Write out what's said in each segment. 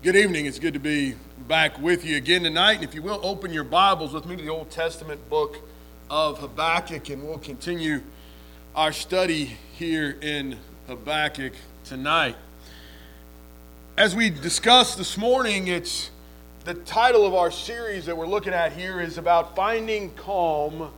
Good evening. It's good to be back with you again tonight. And if you will, open your Bibles with me to the Old Testament book of Habakkuk, and we'll continue our study here in Habakkuk tonight. As we discussed this morning, it's the title of our series that we're looking at here is about finding calm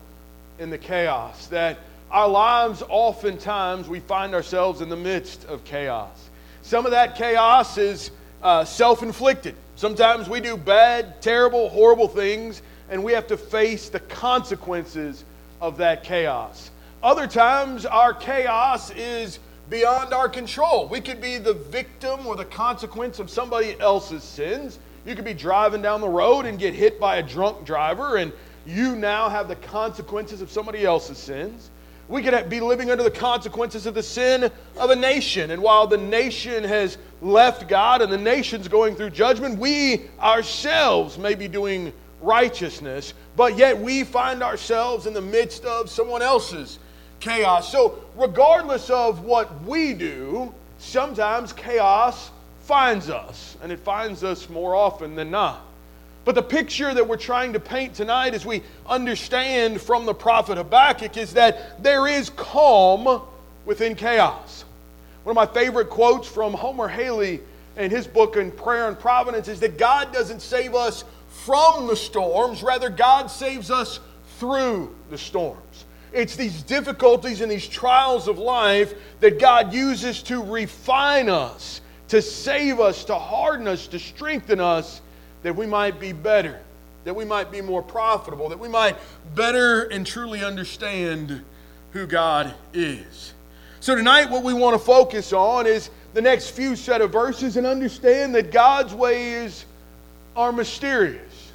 in the chaos. That our lives, oftentimes, we find ourselves in the midst of chaos. Some of that chaos is uh, self inflicted. Sometimes we do bad, terrible, horrible things, and we have to face the consequences of that chaos. Other times, our chaos is beyond our control. We could be the victim or the consequence of somebody else's sins. You could be driving down the road and get hit by a drunk driver, and you now have the consequences of somebody else's sins. We could be living under the consequences of the sin of a nation. And while the nation has left God and the nation's going through judgment, we ourselves may be doing righteousness, but yet we find ourselves in the midst of someone else's chaos. So, regardless of what we do, sometimes chaos finds us, and it finds us more often than not. But the picture that we're trying to paint tonight, as we understand from the prophet Habakkuk, is that there is calm within chaos. One of my favorite quotes from Homer Hailey in his book in Prayer and Providence is that God doesn't save us from the storms, rather, God saves us through the storms. It's these difficulties and these trials of life that God uses to refine us, to save us, to harden us, to strengthen us that we might be better, that we might be more profitable, that we might better and truly understand who God is. So, tonight, what we want to focus on is the next few set of verses and understand that God's ways are mysterious.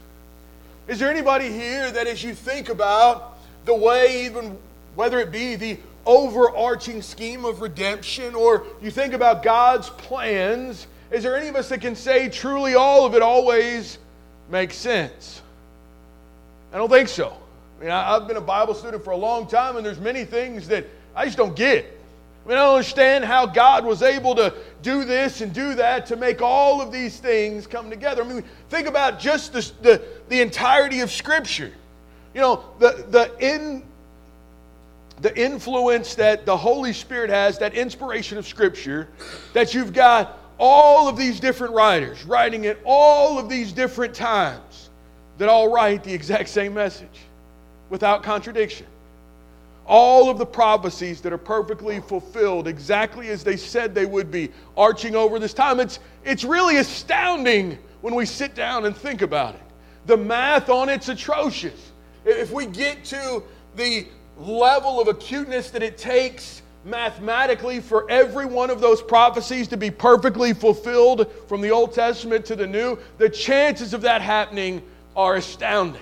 Is there anybody here that, as you think about the way, even whether it be the overarching scheme of redemption or you think about God's plans, is there any of us that can say truly all of it always makes sense? I don't think so. I mean, I, have been a Bible student for a long time, and there's many things that I just don't get. I don't understand how God was able to do this and do that to make all of these things come together. I mean, think about just the, the, the entirety of Scripture. You know, the, the, in, the influence that the Holy Spirit has, that inspiration of Scripture, that you've got all of these different writers writing at all of these different times that all write the exact same message without contradiction. All of the prophecies that are perfectly fulfilled exactly as they said they would be, arching over this time. It's, it's really astounding when we sit down and think about it. The math on it's atrocious. If we get to the level of acuteness that it takes mathematically for every one of those prophecies to be perfectly fulfilled from the Old Testament to the New, the chances of that happening are astounding.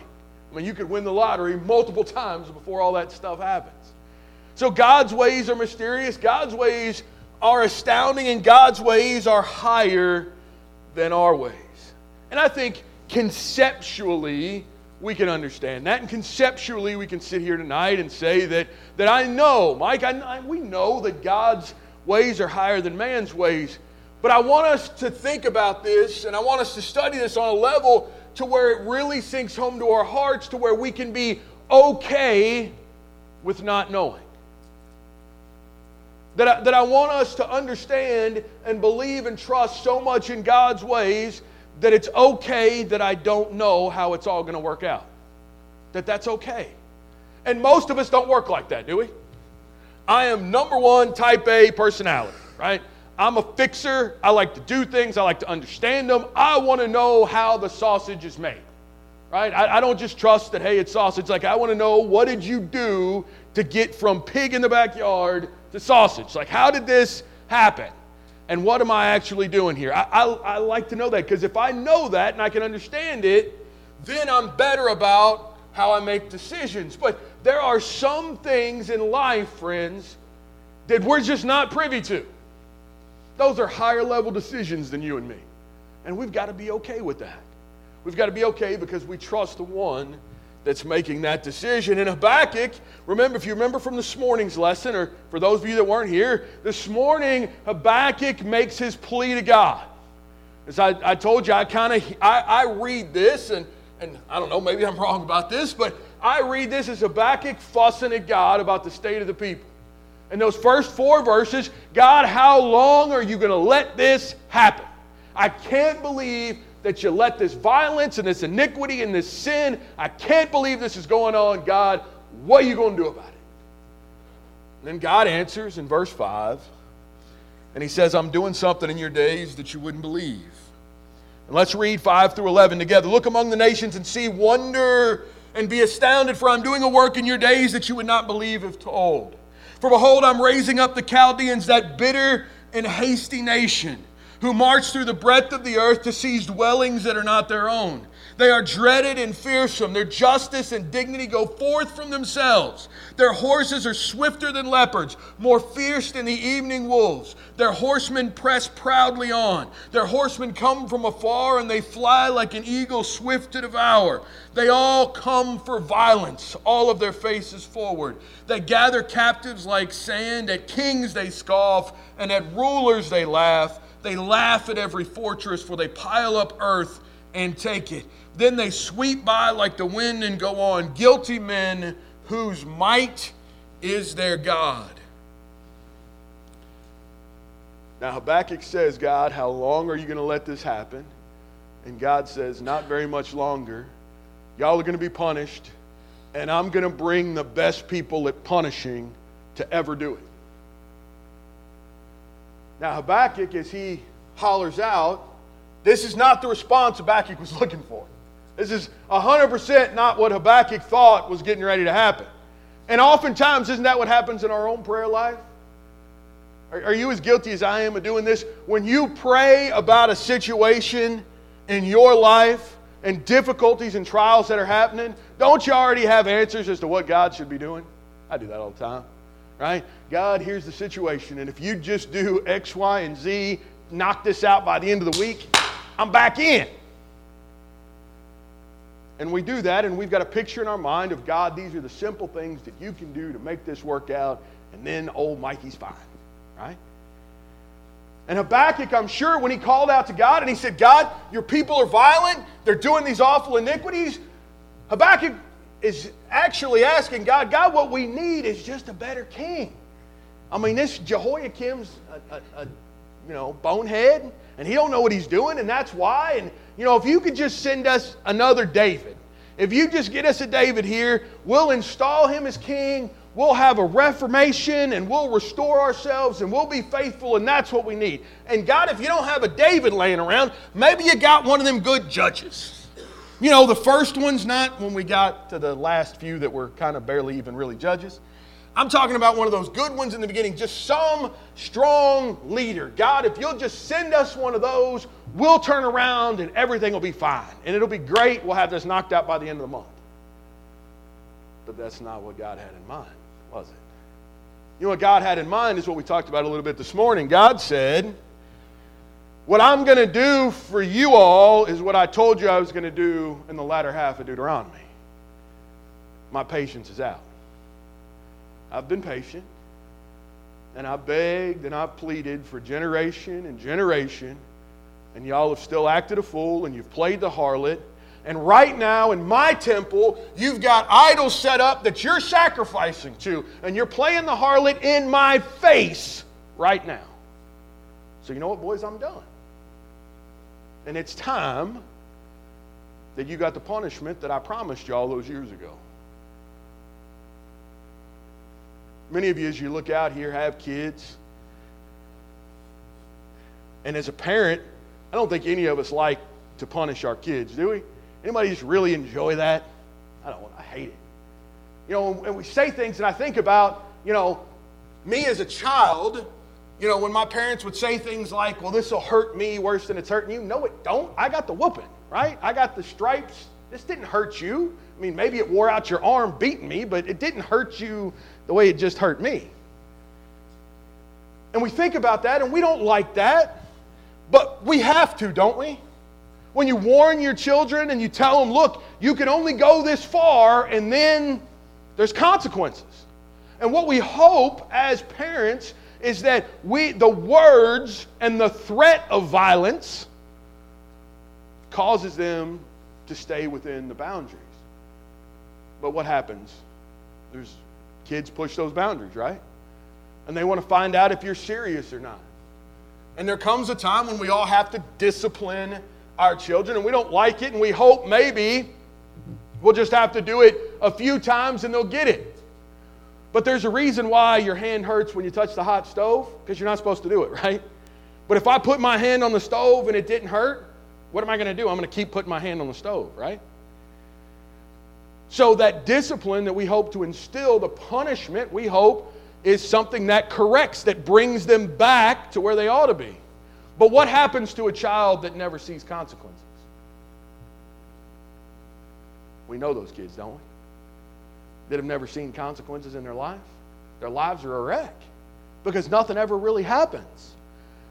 I mean, you could win the lottery multiple times before all that stuff happens. So God's ways are mysterious, God's ways are astounding, and God's ways are higher than our ways. And I think conceptually, we can understand that. And conceptually, we can sit here tonight and say that, that I know, Mike, I, I, we know that God's ways are higher than man's ways. But I want us to think about this and I want us to study this on a level to where it really sinks home to our hearts, to where we can be okay with not knowing. That I, that I want us to understand and believe and trust so much in God's ways that it's okay that I don't know how it's all going to work out. That that's okay. And most of us don't work like that, do we? I am number one type A personality, right? I'm a fixer. I like to do things. I like to understand them. I want to know how the sausage is made, right? I, I don't just trust that, hey, it's sausage. Like, I want to know what did you do to get from pig in the backyard to sausage? Like, how did this happen? and what am I actually doing here? I, I, I like to know that because if I know that and I can understand it, then I'm better about how I make decisions. But there are some things in life, friends, that we're just not privy to. Those are higher level decisions than you and me. And we've got to be okay with that. We've got to be okay because we trust the one that's making that decision. And Habakkuk, remember, if you remember from this morning's lesson, or for those of you that weren't here, this morning Habakkuk makes his plea to God. As I, I told you, I kind of I, I read this, and, and I don't know, maybe I'm wrong about this, but I read this as Habakkuk fussing at God about the state of the people. In those first four verses, God, how long are you going to let this happen? I can't believe that you let this violence and this iniquity and this sin, I can't believe this is going on. God, what are you going to do about it? And then God answers in verse 5, and He says, I'm doing something in your days that you wouldn't believe. And let's read 5 through 11 together. Look among the nations and see wonder and be astounded, for I'm doing a work in your days that you would not believe if told. For behold, I'm raising up the Chaldeans, that bitter and hasty nation who march through the breadth of the earth to seize dwellings that are not their own. They are dreaded and fearsome. Their justice and dignity go forth from themselves. Their horses are swifter than leopards, more fierce than the evening wolves. Their horsemen press proudly on. Their horsemen come from afar and they fly like an eagle swift to devour. They all come for violence, all of their faces forward. They gather captives like sand. At kings they scoff, and at rulers they laugh. They laugh at every fortress, for they pile up earth and take it. Then they sweep by like the wind and go on. Guilty men whose might is their God. Now, Habakkuk says, God, how long are you going to let this happen? And God says, Not very much longer. Y'all are going to be punished, and I'm going to bring the best people at punishing to ever do it. Now, Habakkuk, as he hollers out, this is not the response Habakkuk was looking for. This is 100% not what Habakkuk thought was getting ready to happen. And oftentimes, isn't that what happens in our own prayer life? Are, are you as guilty as I am of doing this? When you pray about a situation in your life and difficulties and trials that are happening, don't you already have answers as to what God should be doing? I do that all the time right? God, here's the situation. And if you just do X, Y, and Z, knock this out by the end of the week, I'm back in. And we do that, and we've got a picture in our mind of God, these are the simple things that you can do to make this work out, and then old Mikey's fine, right? And Habakkuk, I'm sure, when he called out to God and he said, God, your people are violent, they're doing these awful iniquities, Habakkuk is actually asking God, God, what we need is just a better king. I mean, this Jehoiakim's a, a, a you know bonehead, and he don't know what he's doing, and that's why. And you know, if you could just send us another David, if you just get us a David here, we'll install him as king. We'll have a reformation and we'll restore ourselves and we'll be faithful, and that's what we need. And God, if you don't have a David laying around, maybe you got one of them good judges. You know, the first one's not when we got to the last few that were kind of barely even really judges. I'm talking about one of those good ones in the beginning, just some strong leader. God, if you'll just send us one of those, we'll turn around and everything will be fine. And it'll be great. We'll have this knocked out by the end of the month. But that's not what God had in mind, was it? You know what God had in mind is what we talked about a little bit this morning. God said, what I'm going to do for you all is what I told you I was going to do in the latter half of Deuteronomy. My patience is out. I've been patient, and I begged and I pleaded for generation and generation, and y'all have still acted a fool and you've played the harlot. And right now in my temple, you've got idols set up that you're sacrificing to, and you're playing the harlot in my face right now. So, you know what, boys? I'm done. And it's time that you got the punishment that I promised you all those years ago. Many of you, as you look out here, have kids. And as a parent, I don't think any of us like to punish our kids, do we? Anybody just really enjoy that? I don't. I hate it. You know, and we say things, and I think about, you know, me as a child you know, when my parents would say things like, well, this will hurt me worse than it's hurting you. No, it don't. I got the whooping, right? I got the stripes. This didn't hurt you. I mean, maybe it wore out your arm beating me, but it didn't hurt you the way it just hurt me. And we think about that and we don't like that, but we have to, don't we? When you warn your children and you tell them, look, you can only go this far and then there's consequences. And what we hope as parents is that we, the words and the threat of violence causes them to stay within the boundaries. But what happens? There's kids push those boundaries, right? And they want to find out if you're serious or not. And there comes a time when we all have to discipline our children, and we don't like it, and we hope maybe we'll just have to do it a few times and they'll get it. But there's a reason why your hand hurts when you touch the hot stove, because you're not supposed to do it, right? But if I put my hand on the stove and it didn't hurt, what am I going to do? I'm going to keep putting my hand on the stove, right? So, that discipline that we hope to instill, the punishment we hope is something that corrects, that brings them back to where they ought to be. But what happens to a child that never sees consequences? We know those kids, don't we? That have never seen consequences in their life. Their lives are a wreck because nothing ever really happens.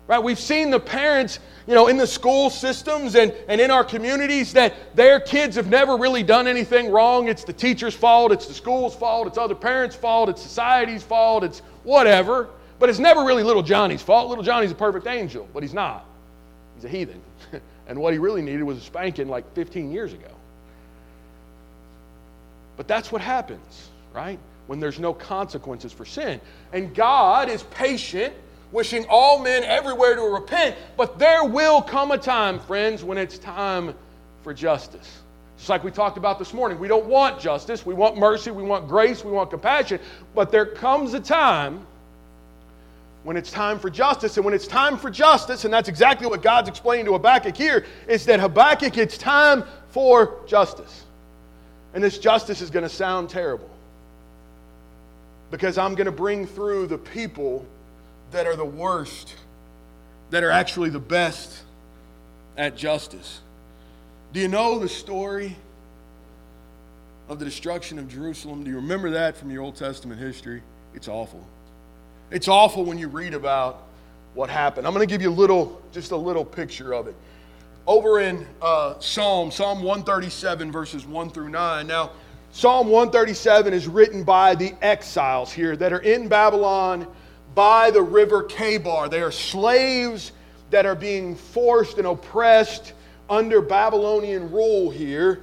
Right? We've seen the parents, you know, in the school systems and, and in our communities that their kids have never really done anything wrong. It's the teacher's fault, it's the school's fault, it's other parents' fault, it's society's fault, it's whatever. But it's never really little Johnny's fault. Little Johnny's a perfect angel, but he's not. He's a heathen. and what he really needed was a spanking like 15 years ago. But that's what happens, right? When there's no consequences for sin. And God is patient wishing all men everywhere to repent, but there will come a time, friends, when it's time for justice. Just like we talked about this morning, we don't want justice, we want mercy, we want grace, we want compassion, but there comes a time when it's time for justice. And when it's time for justice, and that's exactly what God's explaining to Habakkuk here, is that Habakkuk, it's time for justice. And this justice is going to sound terrible because I'm going to bring through the people that are the worst, that are actually the best at justice. Do you know the story of the destruction of Jerusalem? Do you remember that from your Old Testament history? It's awful. It's awful when you read about what happened. I'm going to give you a little, just a little picture of it. Over in uh, Psalm, Psalm 137, verses 1 through 9. Now, Psalm 137 is written by the exiles here that are in Babylon by the river Chebar. They are slaves that are being forced and oppressed under Babylonian rule here.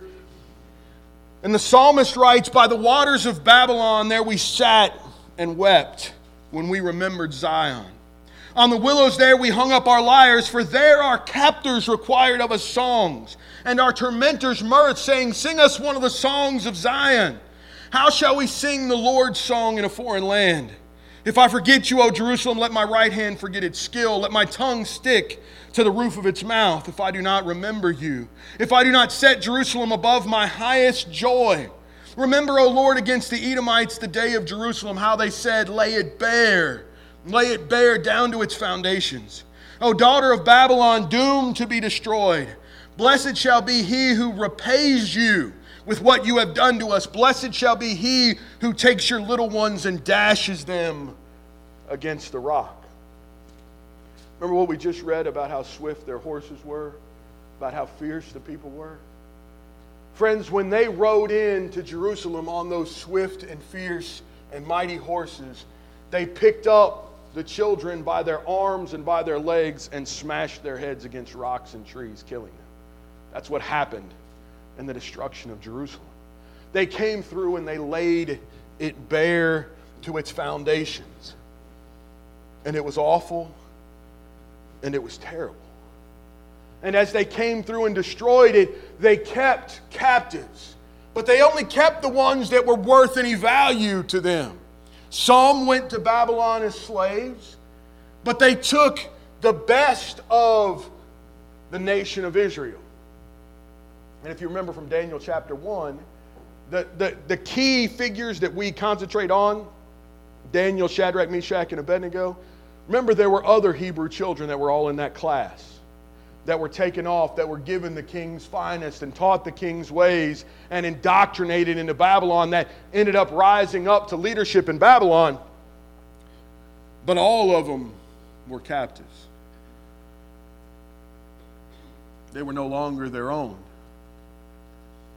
And the psalmist writes, By the waters of Babylon, there we sat and wept when we remembered Zion. On the willows there we hung up our lyres, for there our captors required of us songs, and our tormentors mirth, saying, Sing us one of the songs of Zion. How shall we sing the Lord's song in a foreign land? If I forget you, O Jerusalem, let my right hand forget its skill. Let my tongue stick to the roof of its mouth if I do not remember you. If I do not set Jerusalem above my highest joy. Remember, O Lord, against the Edomites the day of Jerusalem, how they said, Lay it bare, lay it bare down to its foundations. O daughter of Babylon, doomed to be destroyed. Blessed shall be he who repays you with what you have done to us. Blessed shall be he who takes your little ones and dashes them against the rock. Remember what we just read about how swift their horses were, about how fierce the people were? Friends, when they rode in to Jerusalem on those swift and fierce and mighty horses, they picked up the children by their arms and by their legs and smashed their heads against rocks and trees, killing them. That's what happened and the destruction of Jerusalem. They came through and they laid it bare to its foundations. And it was awful and it was terrible. And as they came through and destroyed it, they kept captives. But they only kept the ones that were worth any value to them. Some went to Babylon as slaves, but they took the best of the nation of Israel. And if you remember from Daniel chapter 1, the, the, the key figures that we concentrate on Daniel, Shadrach, Meshach, and Abednego remember, there were other Hebrew children that were all in that class that were taken off, that were given the king's finest and taught the king's ways and indoctrinated into Babylon, that ended up rising up to leadership in Babylon. But all of them were captives. They were no longer their own.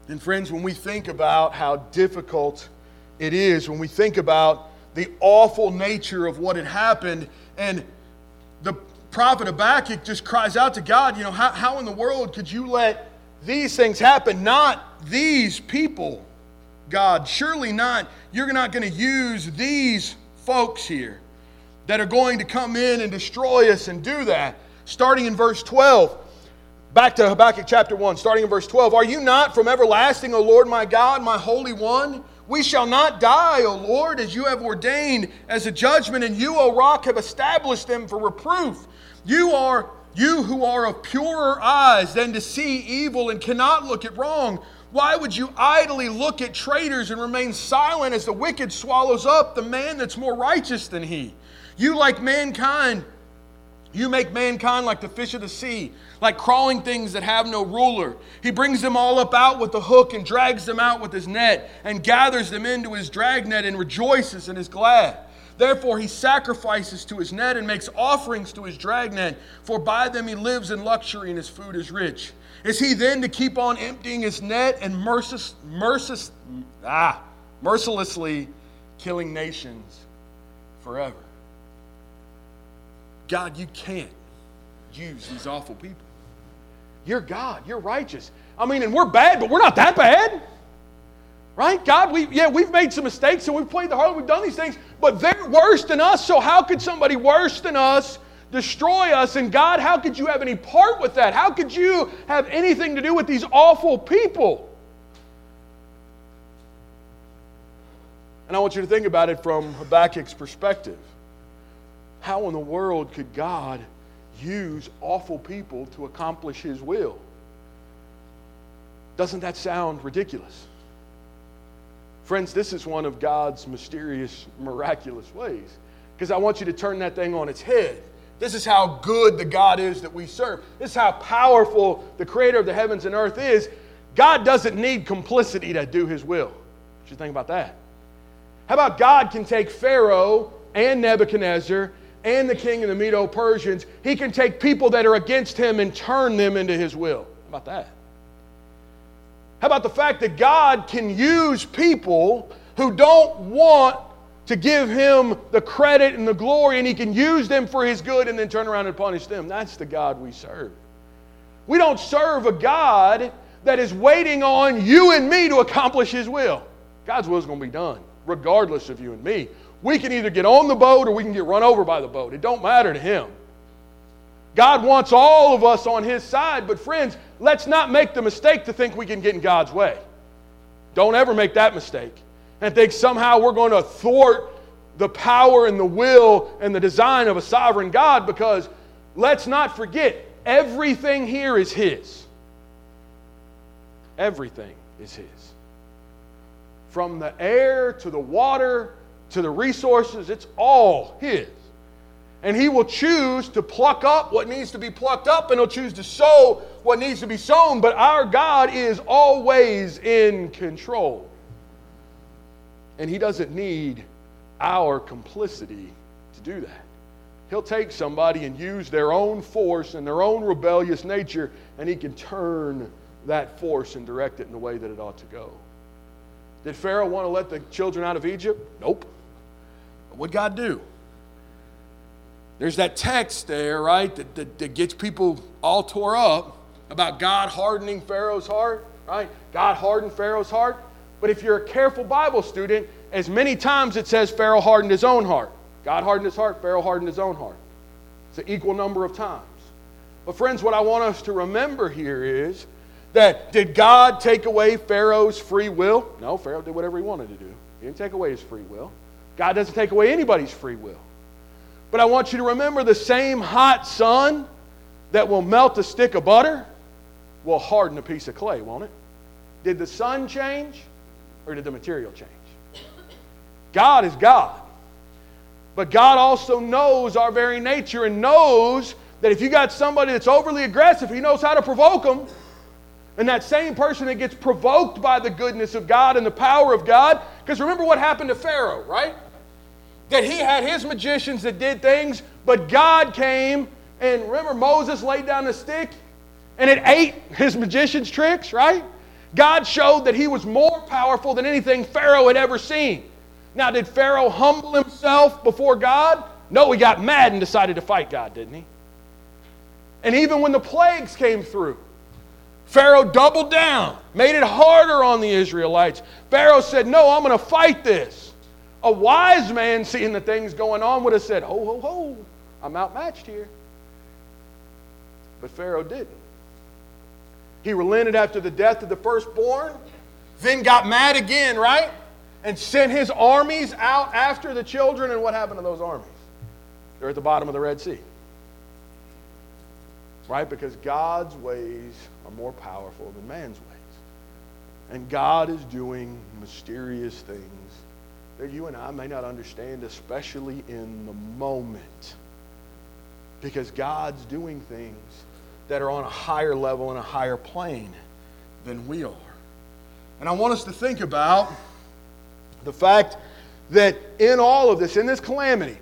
And friends, when we think about how difficult it is, when we think about the awful nature of what had happened, and the prophet Habakkuk just cries out to God, you know, how, how in the world could you let these things happen? Not these people, God. Surely not. You're not going to use these folks here that are going to come in and destroy us and do that. Starting in verse 12. Back to Habakkuk chapter 1, starting in verse 12. Are you not from everlasting, O Lord my God, my Holy One? We shall not die, O Lord, as you have ordained as a judgment, and you, O rock, have established them for reproof. You are you who are of purer eyes than to see evil and cannot look at wrong. Why would you idly look at traitors and remain silent as the wicked swallows up the man that's more righteous than he? You, like mankind, you make mankind like the fish of the sea, like crawling things that have no ruler. He brings them all up out with the hook and drags them out with his net and gathers them into his dragnet and rejoices and is glad. Therefore, he sacrifices to his net and makes offerings to his dragnet, for by them he lives in luxury and his food is rich. Is he then to keep on emptying his net and merciless, merciless, ah, mercilessly killing nations forever? God, you can't use these awful people. You're God, you're righteous. I mean, and we're bad, but we're not that bad. Right? God, we yeah, we've made some mistakes and we've played the harlot, we've done these things, but they're worse than us. So how could somebody worse than us destroy us? And God, how could you have any part with that? How could you have anything to do with these awful people? And I want you to think about it from Habakkuk's perspective. How in the world could God use awful people to accomplish his will? Doesn't that sound ridiculous? Friends, this is one of God's mysterious, miraculous ways. Because I want you to turn that thing on its head. This is how good the God is that we serve. This is how powerful the creator of the heavens and earth is. God doesn't need complicity to do his will. What you think about that? How about God can take Pharaoh and Nebuchadnezzar and the king of the Medo Persians? He can take people that are against him and turn them into his will. How about that? How about the fact that God can use people who don't want to give him the credit and the glory, and he can use them for his good and then turn around and punish them? That's the God we serve. We don't serve a God that is waiting on you and me to accomplish his will. God's will is going to be done, regardless of you and me. We can either get on the boat or we can get run over by the boat. It don't matter to him. God wants all of us on His side, but friends, let's not make the mistake to think we can get in God's way. Don't ever make that mistake and think somehow we're going to thwart the power and the will and the design of a sovereign God because let's not forget everything here is His. Everything is His. From the air to the water to the resources, it's all His. And he will choose to pluck up what needs to be plucked up and he'll choose to sow what needs to be sown but our god is always in control. And he doesn't need our complicity to do that. He'll take somebody and use their own force and their own rebellious nature and he can turn that force and direct it in the way that it ought to go. Did pharaoh want to let the children out of egypt? Nope what god do there's that text there, right, that, that, that gets people all tore up about God hardening Pharaoh's heart, right? God hardened Pharaoh's heart. But if you're a careful Bible student, as many times it says Pharaoh hardened his own heart. God hardened his heart, Pharaoh hardened his own heart. It's an equal number of times. But, friends, what I want us to remember here is that did God take away Pharaoh's free will? No, Pharaoh did whatever he wanted to do. He didn't take away his free will. God doesn't take away anybody's free will. But I want you to remember the same hot sun that will melt a stick of butter will harden a piece of clay, won't it? Did the sun change or did the material change? God is God. But God also knows our very nature and knows that if you got somebody that's overly aggressive, He knows how to provoke them. And that same person that gets provoked by the goodness of God and the power of God, because remember what happened to Pharaoh, right? That he had his magicians that did things, but God came and remember Moses laid down the stick and it ate his magician's tricks, right? God showed that he was more powerful than anything Pharaoh had ever seen. Now, did Pharaoh humble himself before God? No, he got mad and decided to fight God, didn't he? And even when the plagues came through, Pharaoh doubled down, made it harder on the Israelites. Pharaoh said, No, I'm going to fight this. A wise man, seeing the things going on, would have said, Ho, ho, ho, I'm outmatched here. But Pharaoh didn't. He relented after the death of the firstborn, then got mad again, right? And sent his armies out after the children. And what happened to those armies? They're at the bottom of the Red Sea. Right? Because God's ways are more powerful than man's ways. And God is doing mysterious things that you and I may not understand, especially in the moment. Because God's doing things that are on a higher level and a higher plane than we are. And I want us to think about the fact that in all of this, in this calamity,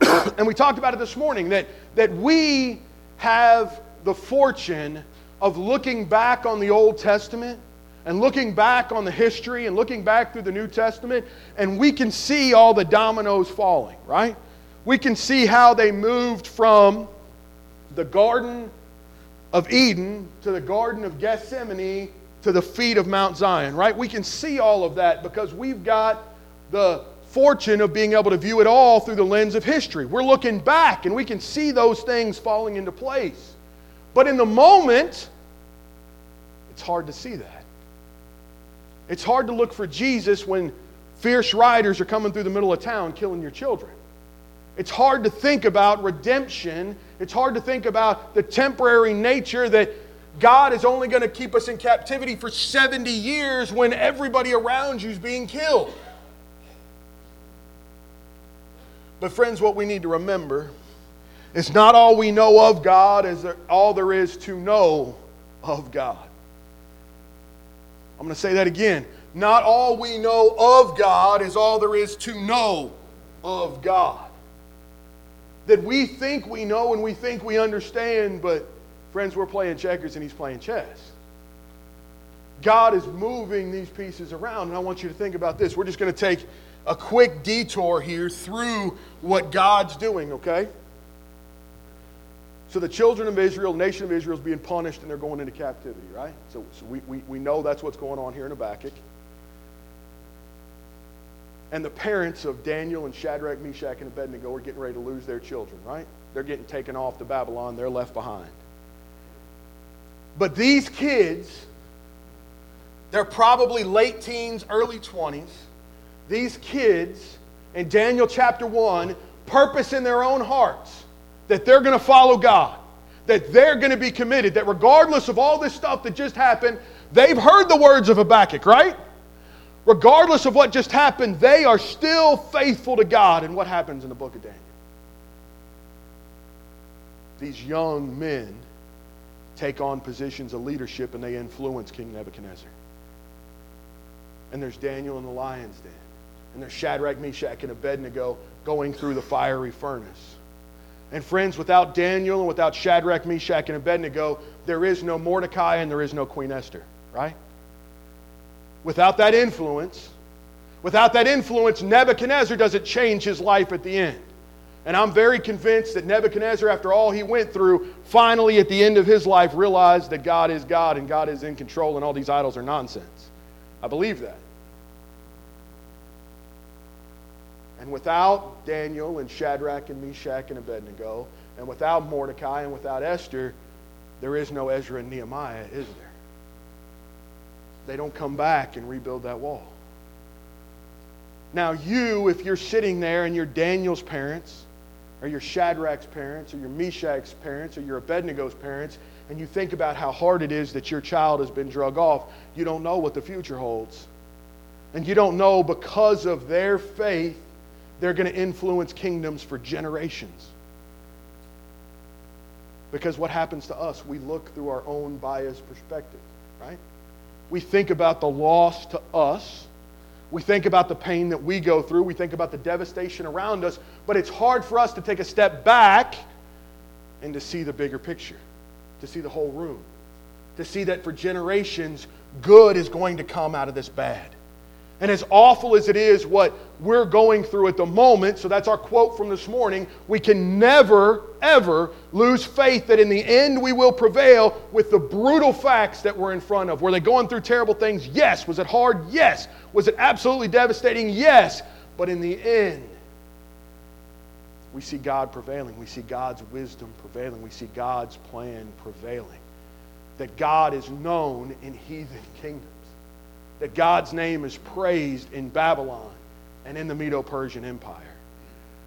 and we talked about it this morning, that, that we have the fortune of looking back on the Old Testament and looking back on the history and looking back through the New Testament, and we can see all the dominoes falling, right? We can see how they moved from the Garden of Eden to the Garden of Gethsemane to the feet of Mount Zion, right? We can see all of that because we've got the fortune of being able to view it all through the lens of history. We're looking back and we can see those things falling into place. But in the moment, it's hard to see that. It's hard to look for Jesus when fierce riders are coming through the middle of town killing your children. It's hard to think about redemption. It's hard to think about the temporary nature that God is only going to keep us in captivity for 70 years when everybody around you is being killed. But, friends, what we need to remember is not all we know of God is all there is to know of God. I'm going to say that again. Not all we know of God is all there is to know of God. That we think we know and we think we understand, but friends, we're playing checkers and He's playing chess. God is moving these pieces around, and I want you to think about this. We're just going to take a quick detour here through what God's doing, okay? So the children of Israel, the nation of Israel, is being punished and they're going into captivity, right? So, so we, we, we know that's what's going on here in Habakkuk. And the parents of Daniel and Shadrach, Meshach, and Abednego are getting ready to lose their children, right? They're getting taken off to Babylon. They're left behind. But these kids, they're probably late teens, early 20s these kids in Daniel chapter 1 purpose in their own hearts that they're going to follow God, that they're going to be committed, that regardless of all this stuff that just happened, they've heard the words of Habakkuk, right? Regardless of what just happened, they are still faithful to God. And what happens in the book of Daniel? These young men take on positions of leadership and they influence King Nebuchadnezzar. And there's Daniel in the lion's den and there's Shadrach, Meshach, and Abednego going through the fiery furnace. And friends, without Daniel and without Shadrach, Meshach, and Abednego, there is no Mordecai and there is no Queen Esther, right? Without that influence, without that influence, Nebuchadnezzar doesn't change his life at the end. And I'm very convinced that Nebuchadnezzar, after all he went through, finally at the end of his life realized that God is God and God is in control and all these idols are nonsense. I believe that. And without Daniel and Shadrach and Meshach and Abednego, and without Mordecai and without Esther, there is no Ezra and Nehemiah, is there? They don't come back and rebuild that wall. Now, you, if you're sitting there and you're Daniel's parents, or your Shadrach's parents, or your Meshach's parents, or your Abednego's parents, and you think about how hard it is that your child has been drug off, you don't know what the future holds. And you don't know because of their faith they're going to influence kingdoms for generations. Because what happens to us, we look through our own biased perspective, right? We think about the loss to us. We think about the pain that we go through. We think about the devastation around us. But it's hard for us to take a step back and to see the bigger picture, to see the whole room, to see that for generations, good is going to come out of this bad. And as awful as it is what we're going through at the moment, so that's our quote from this morning, we can never, ever lose faith that in the end we will prevail with the brutal facts that we're in front of. Were they going through terrible things? Yes. Was it hard? Yes. Was it absolutely devastating? Yes. But in the end, we see God prevailing. We see God's wisdom prevailing. We see God's plan prevailing. That God is known in heathen kingdoms that God's name is praised in Babylon and in the Medo Persian Empire.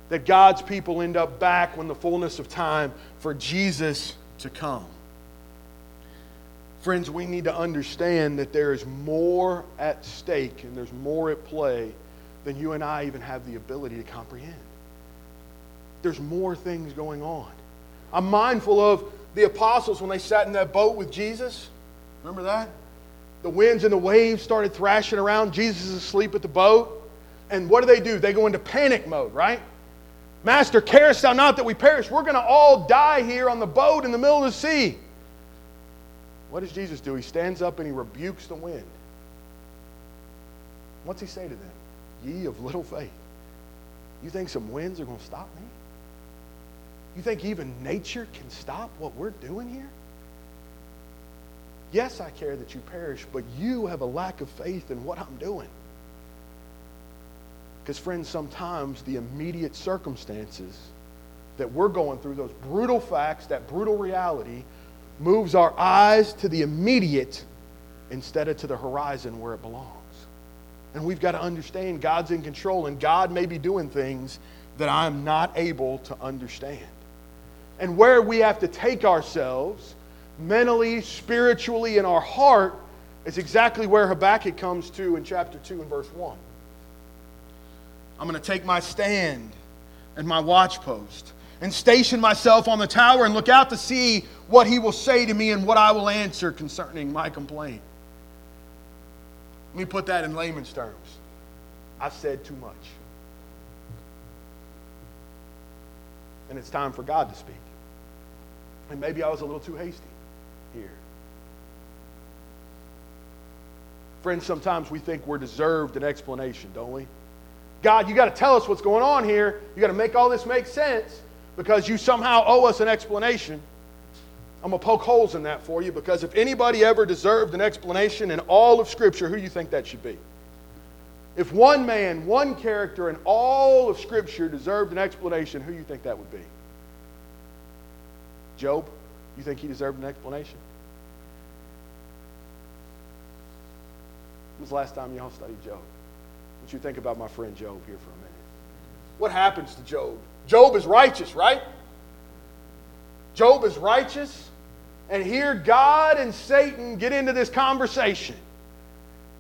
That God's people end up back when the fullness of time for Jesus to come. Friends, we need to understand that there is more at stake and there's more at play than you and I even have the ability to comprehend. There's more things going on. I'm mindful of the apostles when they sat in that boat with Jesus. Remember that? The winds and the waves started thrashing around. Jesus is asleep at the boat. And what do they do? They go into panic mode, right? Master, carest thou not that we perish? We're going to all die here on the boat in the middle of the sea. What does Jesus do? He stands up and he rebukes the wind. What's he say to them? Ye of little faith. You think some winds are going to stop me? You think even nature can stop what we're doing here? Yes, I care that you perish, but you have a lack of faith in what I'm doing. Because, friends, sometimes the immediate circumstances that we're going through, those brutal facts, that brutal reality, moves our eyes to the immediate instead of to the horizon where it belongs. And we've got to understand God's in control, and God may be doing things that I'm not able to understand. And where we have to take ourselves mentally, spiritually, in our heart is exactly where Habakkuk comes to in chapter 2 and verse 1. I'm going to take my stand and my watch post and station myself on the tower and look out to see what he will say to me and what I will answer concerning my complaint. Let me put that in layman's terms. I've said too much. And it's time for God to speak. And maybe I was a little too hasty here. Friends, sometimes we think we're deserved an explanation, don't we? God, you got to tell us what's going on here. You got to make all this make sense because you somehow owe us an explanation. I'm going to poke holes in that for you because if anybody ever deserved an explanation in all of Scripture, who do you think that should be? If one man, one character in all of Scripture deserved an explanation, who do you think that would be? Job? You think he deserved an explanation? Was the last time y'all studied Job? What you think about my friend Job here for a minute? What happens to Job? Job is righteous, right? Job is righteous. And here God and Satan get into this conversation.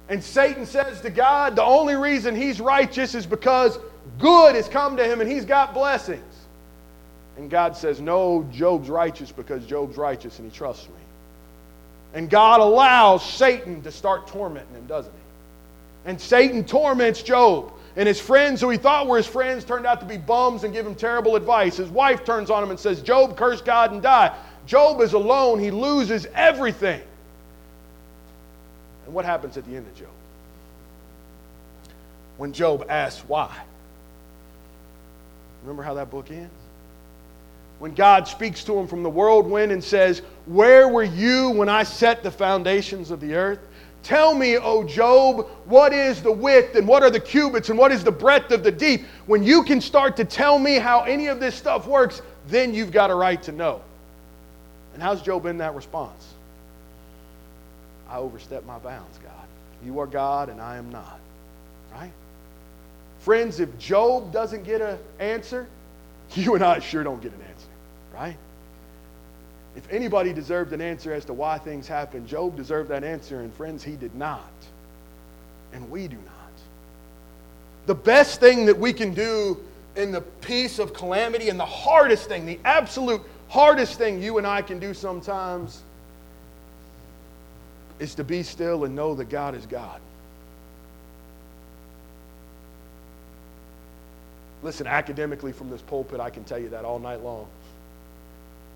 And Satan says to God, the only reason he's righteous is because good has come to him and he's got blessings. And God says, No, Job's righteous because Job's righteous and he trusts me. And God allows Satan to start tormenting him, doesn't he? And Satan torments Job. And his friends, who he thought were his friends, turned out to be bums and give him terrible advice. His wife turns on him and says, Job, curse God and die. Job is alone. He loses everything. And what happens at the end of Job? When Job asks why. Remember how that book ends? When God speaks to him from the whirlwind and says, Where were you when I set the foundations of the earth? Tell me, O Job, what is the width and what are the cubits and what is the breadth of the deep? When you can start to tell me how any of this stuff works, then you've got a right to know. And how's Job in that response? I overstep my bounds, God. You are God and I am not. Right? Friends, if Job doesn't get an answer, you and I sure don't get an answer right? If anybody deserved an answer as to why things happened, Job deserved that answer, and friends, he did not. And we do not. The best thing that we can do in the peace of calamity, and the hardest thing, the absolute hardest thing you and I can do sometimes, is to be still and know that God is God. Listen, academically from this pulpit, I can tell you that all night long.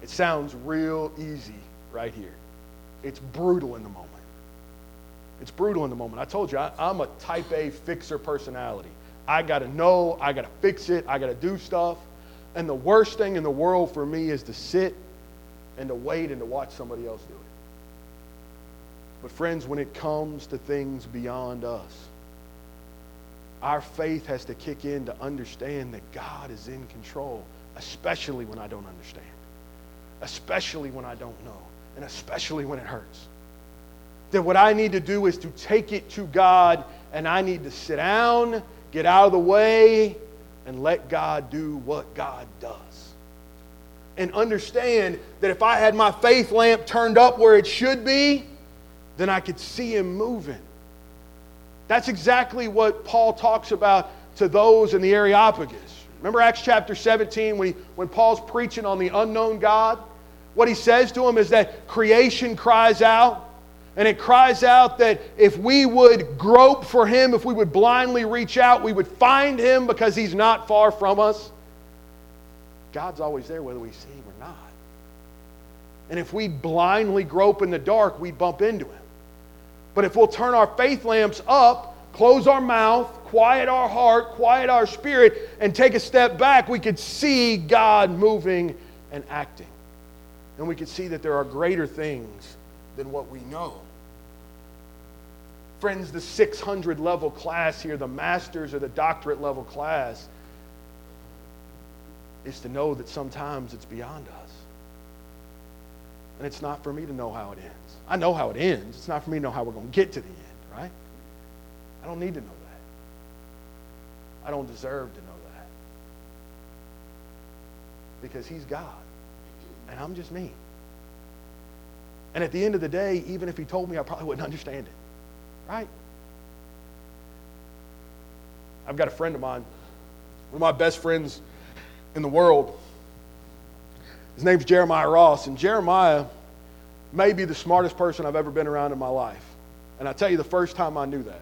It sounds real easy right here. It's brutal in the moment. It's brutal in the moment. I told you, I, am a type A fixer personality. I got to know, I got to fix it, I got to do stuff. And the worst thing in the world for me is to sit and to wait and to watch somebody else do it. But, friends, when it comes to things beyond us, our faith has to kick in to understand that God is in control, especially when I don't understand, especially when I don't know, and especially when it hurts. That what I need to do is to take it to God, and I need to sit down, get out of the way, and let God do what God does. And understand that if I had my faith lamp turned up where it should be, then I could see Him moving. That's exactly what Paul talks about to those in the Areopagus. Remember Acts chapter 17 when, he, when Paul's preaching on the unknown God? What he says to them is that creation cries out, and it cries out that if we would grope for him, if we would blindly reach out, we would find him because he's not far from us. God's always there whether we see him or not. And if we blindly grope in the dark, we'd bump into him. But if we'll turn our faith lamps up, close our mouth, quiet our heart, quiet our spirit, and take a step back, we could see God moving and acting. And we could see that there are greater things than what we know. Friends, the 600 level class here, the master's or the doctorate level class, is to know that sometimes it's beyond us. And it's not for me to know how it ends. I know how it ends. It's not for me to know how we're going to get to the end, right? I don't need to know that. I don't deserve to know that. Because He's God, and I'm just me. And at the end of the day, even if He told me, I probably wouldn't understand it, right? I've got a friend of mine, one of my best friends in the world. His name's Jeremiah Ross, and Jeremiah may be the smartest person I've ever been around in my life. And I tell you, the first time I knew that,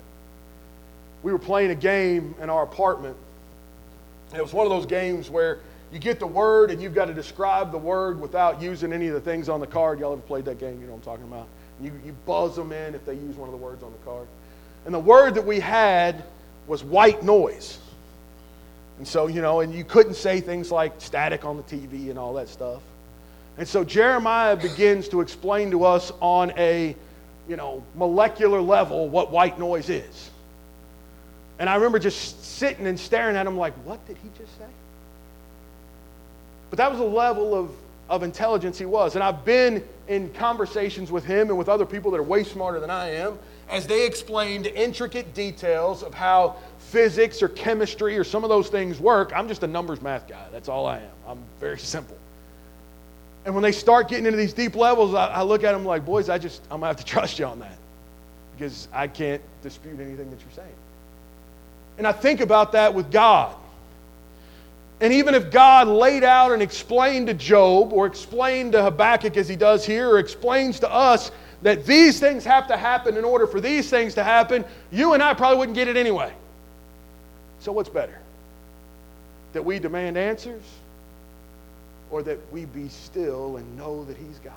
we were playing a game in our apartment. And it was one of those games where you get the word and you've got to describe the word without using any of the things on the card. Y'all ever played that game? You know what I'm talking about? You, you buzz them in if they use one of the words on the card. And the word that we had was white noise. And so, you know, and you couldn't say things like static on the TV and all that stuff. And so Jeremiah begins to explain to us on a, you know, molecular level what white noise is. And I remember just sitting and staring at him like, what did he just say? But that was a level of, of intelligence he was. And I've been in conversations with him and with other people that are way smarter than I am as they explained intricate details of how physics or chemistry or some of those things work. I'm just a numbers math guy. That's all I am. I'm very simple. And when they start getting into these deep levels, I, I look at them like, boys, I just, I'm going to have to trust you on that because I can't dispute anything that you're saying. And I think about that with God. And even if God laid out and explained to Job or explained to Habakkuk as he does here, or explains to us that these things have to happen in order for these things to happen, you and I probably wouldn't get it anyway. So, what's better? That we demand answers or that we be still and know that He's God.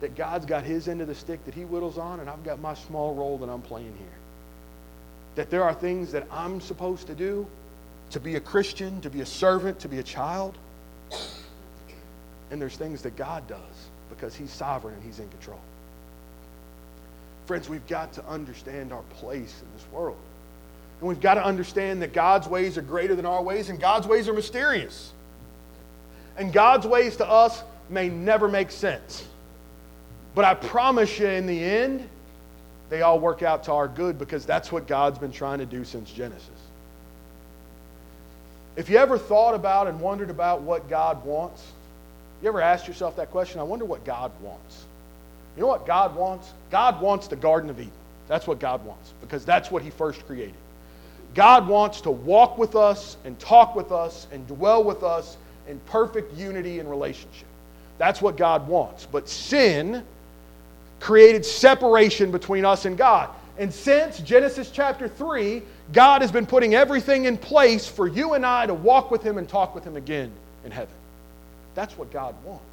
That God's got His end of the stick that He whittles on, and I've got my small role that I'm playing here. That there are things that I'm supposed to do to be a Christian, to be a servant, to be a child. And there's things that God does because He's sovereign and He's in control. Friends, we've got to understand our place in this world. And we've got to understand that God's ways are greater than our ways, and God's ways are mysterious. And God's ways to us may never make sense. But I promise you, in the end, they all work out to our good because that's what God's been trying to do since Genesis. If you ever thought about and wondered about what God wants, you ever asked yourself that question? I wonder what God wants. You know what God wants? God wants the Garden of Eden. That's what God wants because that's what He first created. God wants to walk with us and talk with us and dwell with us in perfect unity and relationship. That's what God wants. But sin created separation between us and God. And since Genesis chapter 3, God has been putting everything in place for you and I to walk with Him and talk with Him again in heaven. That's what God wants.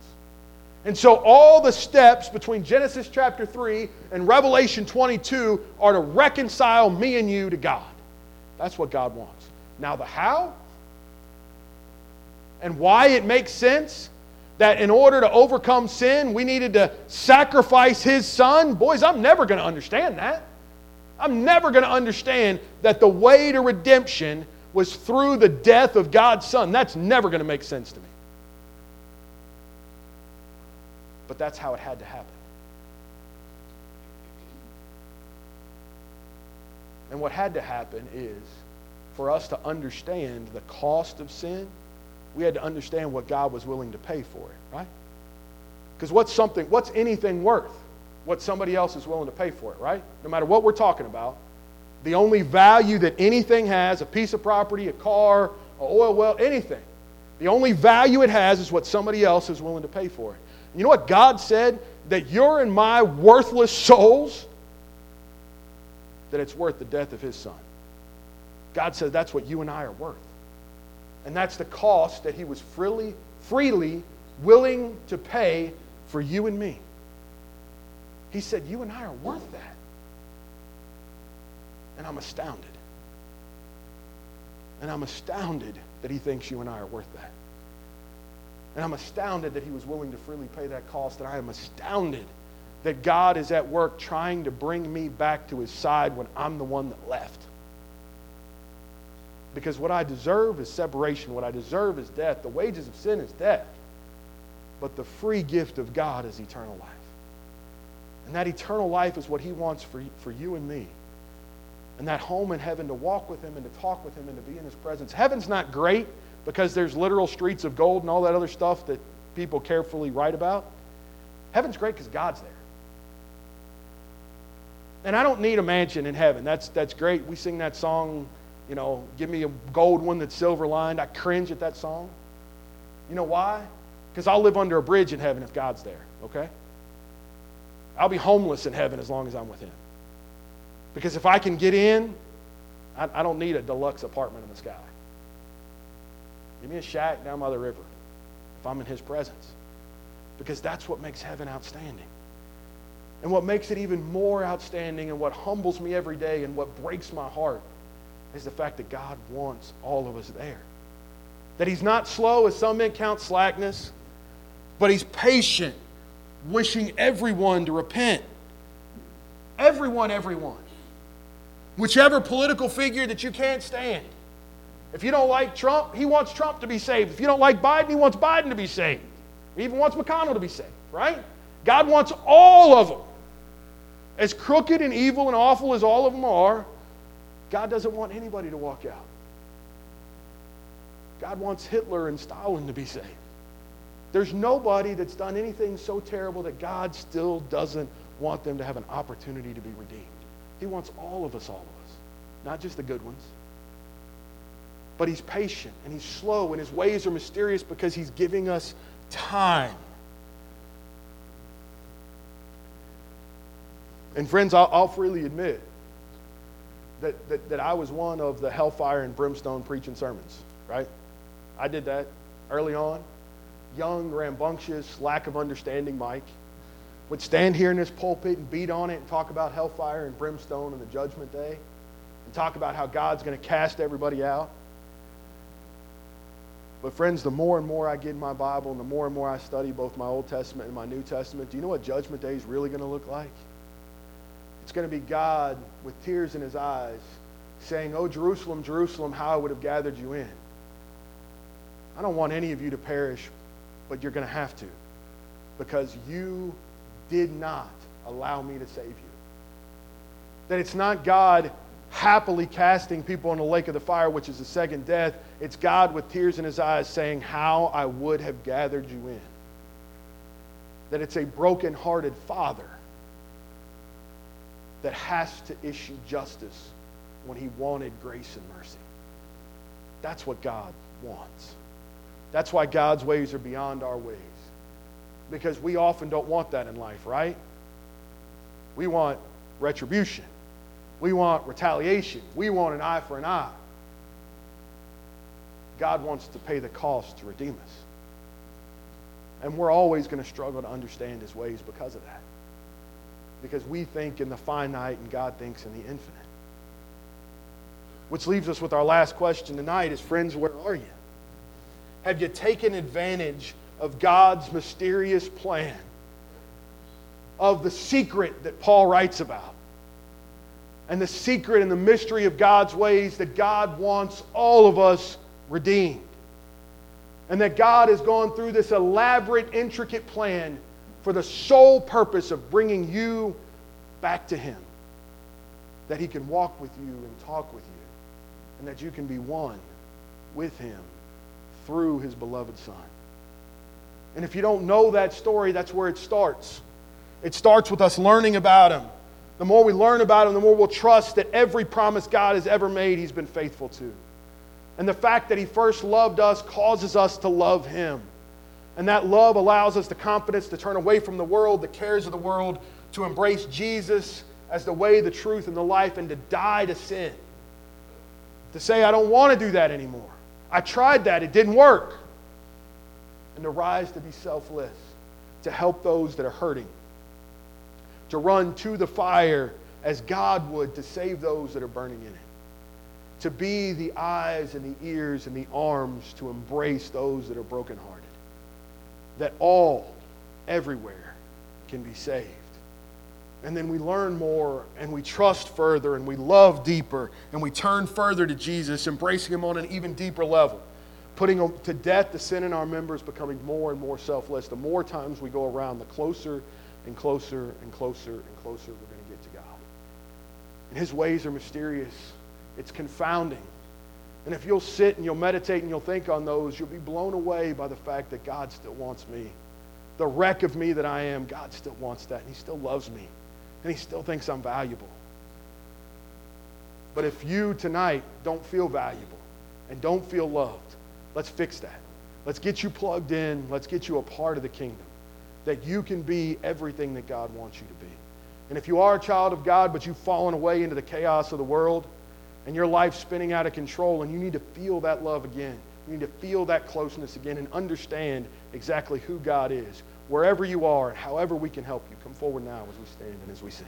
And so, all the steps between Genesis chapter 3 and Revelation 22 are to reconcile me and you to God. That's what God wants. Now, the how and why it makes sense that in order to overcome sin, we needed to sacrifice his son. Boys, I'm never going to understand that. I'm never going to understand that the way to redemption was through the death of God's son. That's never going to make sense to me. But that's how it had to happen. And what had to happen is for us to understand the cost of sin, we had to understand what God was willing to pay for it, right? Because what's something, what's anything worth? What somebody else is willing to pay for it, right? No matter what we're talking about, the only value that anything has, a piece of property, a car, an oil well, anything, the only value it has is what somebody else is willing to pay for it. You know what God said? That your and my worthless souls, that it's worth the death of his son. God says that's what you and I are worth. And that's the cost that he was freely, freely willing to pay for you and me. He said, You and I are worth that. And I'm astounded. And I'm astounded that he thinks you and I are worth that. And I'm astounded that he was willing to freely pay that cost. And I am astounded that God is at work trying to bring me back to his side when I'm the one that left. Because what I deserve is separation. What I deserve is death. The wages of sin is death. But the free gift of God is eternal life. And that eternal life is what he wants for, for you and me. And that home in heaven to walk with him and to talk with him and to be in his presence. Heaven's not great because there's literal streets of gold and all that other stuff that people carefully write about. Heaven's great because God's there. And I don't need a mansion in heaven. That's, that's great. We sing that song, you know, give me a gold one that's silver lined. I cringe at that song. You know why? Because I'll live under a bridge in heaven if God's there, okay? I'll be homeless in heaven as long as I'm with Him. Because if I can get in, I, I don't need a deluxe apartment in the sky. Give me a shack down by the river if I'm in His presence. Because that's what makes heaven outstanding. And what makes it even more outstanding and what humbles me every day and what breaks my heart is the fact that God wants all of us there. That He's not slow, as some men count slackness, but He's patient, wishing everyone to repent. Everyone, everyone. Whichever political figure that you can't stand. If you don't like Trump, he wants Trump to be saved. If you don't like Biden, he wants Biden to be saved. He even wants McConnell to be saved, right? God wants all of them. As crooked and evil and awful as all of them are, God doesn't want anybody to walk out. God wants Hitler and Stalin to be saved. There's nobody that's done anything so terrible that God still doesn't want them to have an opportunity to be redeemed. He wants all of us, all of us, not just the good ones. But He's patient and He's slow and His ways are mysterious because He's giving us time. And friends, I'll, I'll freely admit that, that, that I was one of the hellfire and brimstone preaching sermons, right? I did that early on. Young, rambunctious, lack of understanding Mike would stand here in this pulpit and beat on it and talk about hellfire and brimstone and the judgment day and talk about how God's going to cast everybody out. But, friends, the more and more I get in my Bible and the more and more I study both my Old Testament and my New Testament, do you know what Judgment Day is really going to look like? It's going to be God with tears in his eyes saying, Oh, Jerusalem, Jerusalem, how I would have gathered you in. I don't want any of you to perish, but you're going to have to because you did not allow me to save you. That it's not God happily casting people in the lake of the fire, which is the second death. It's God with tears in his eyes saying, How I would have gathered you in. That it's a broken-hearted father that has to issue justice when he wanted grace and mercy. That's what God wants. That's why God's ways are beyond our ways. Because we often don't want that in life, right? We want retribution. We want retaliation. We want an eye for an eye. God wants to pay the cost to redeem us. And we're always going to struggle to understand his ways because of that. Because we think in the finite and God thinks in the infinite. Which leaves us with our last question tonight is friends, where are you? Have you taken advantage of God's mysterious plan? Of the secret that Paul writes about? And the secret and the mystery of God's ways that God wants all of us redeemed. And that God has gone through this elaborate, intricate plan for the sole purpose of bringing you back to Him. That He can walk with you and talk with you. And that you can be one with Him through His beloved Son. And if you don't know that story, that's where it starts. It starts with us learning about Him. The more we learn about Him, the more we'll trust that every promise God has ever made, He's been faithful to. And the fact that He first loved us causes us to love Him. And that love allows us the confidence to turn away from the world, the cares of the world, to embrace Jesus as the way, the truth, and the life, and to die to sin. To say, I don't want to do that anymore. I tried that, it didn't work. And to rise to be selfless, to help those that are hurting, to run to the fire as God would to save those that are burning in it, to be the eyes and the ears and the arms to embrace those that are brokenhearted, that all, everywhere, can be saved. And then we learn more and we trust further and we love deeper and we turn further to Jesus, embracing Him on an even deeper level, putting to death the sin in our members, becoming more and more selfless. The more times we go around, the closer and closer and closer and closer we're going to get to God. And His ways are mysterious, it's confounding. And if you'll sit and you'll meditate and you'll think on those, you'll be blown away by the fact that God still wants me. The wreck of me that I am, God still wants that, and He still loves me and he still thinks I'm valuable. But if you tonight don't feel valuable and don't feel loved, let's fix that. Let's get you plugged in. Let's get you a part of the kingdom that you can be everything that God wants you to be. And if you are a child of God, but you've fallen away into the chaos of the world and your life's spinning out of control, and you need to feel that love again, you need to feel that closeness again and understand exactly who God is, wherever you are and however we can help you, come forward now as we stand and as we sing.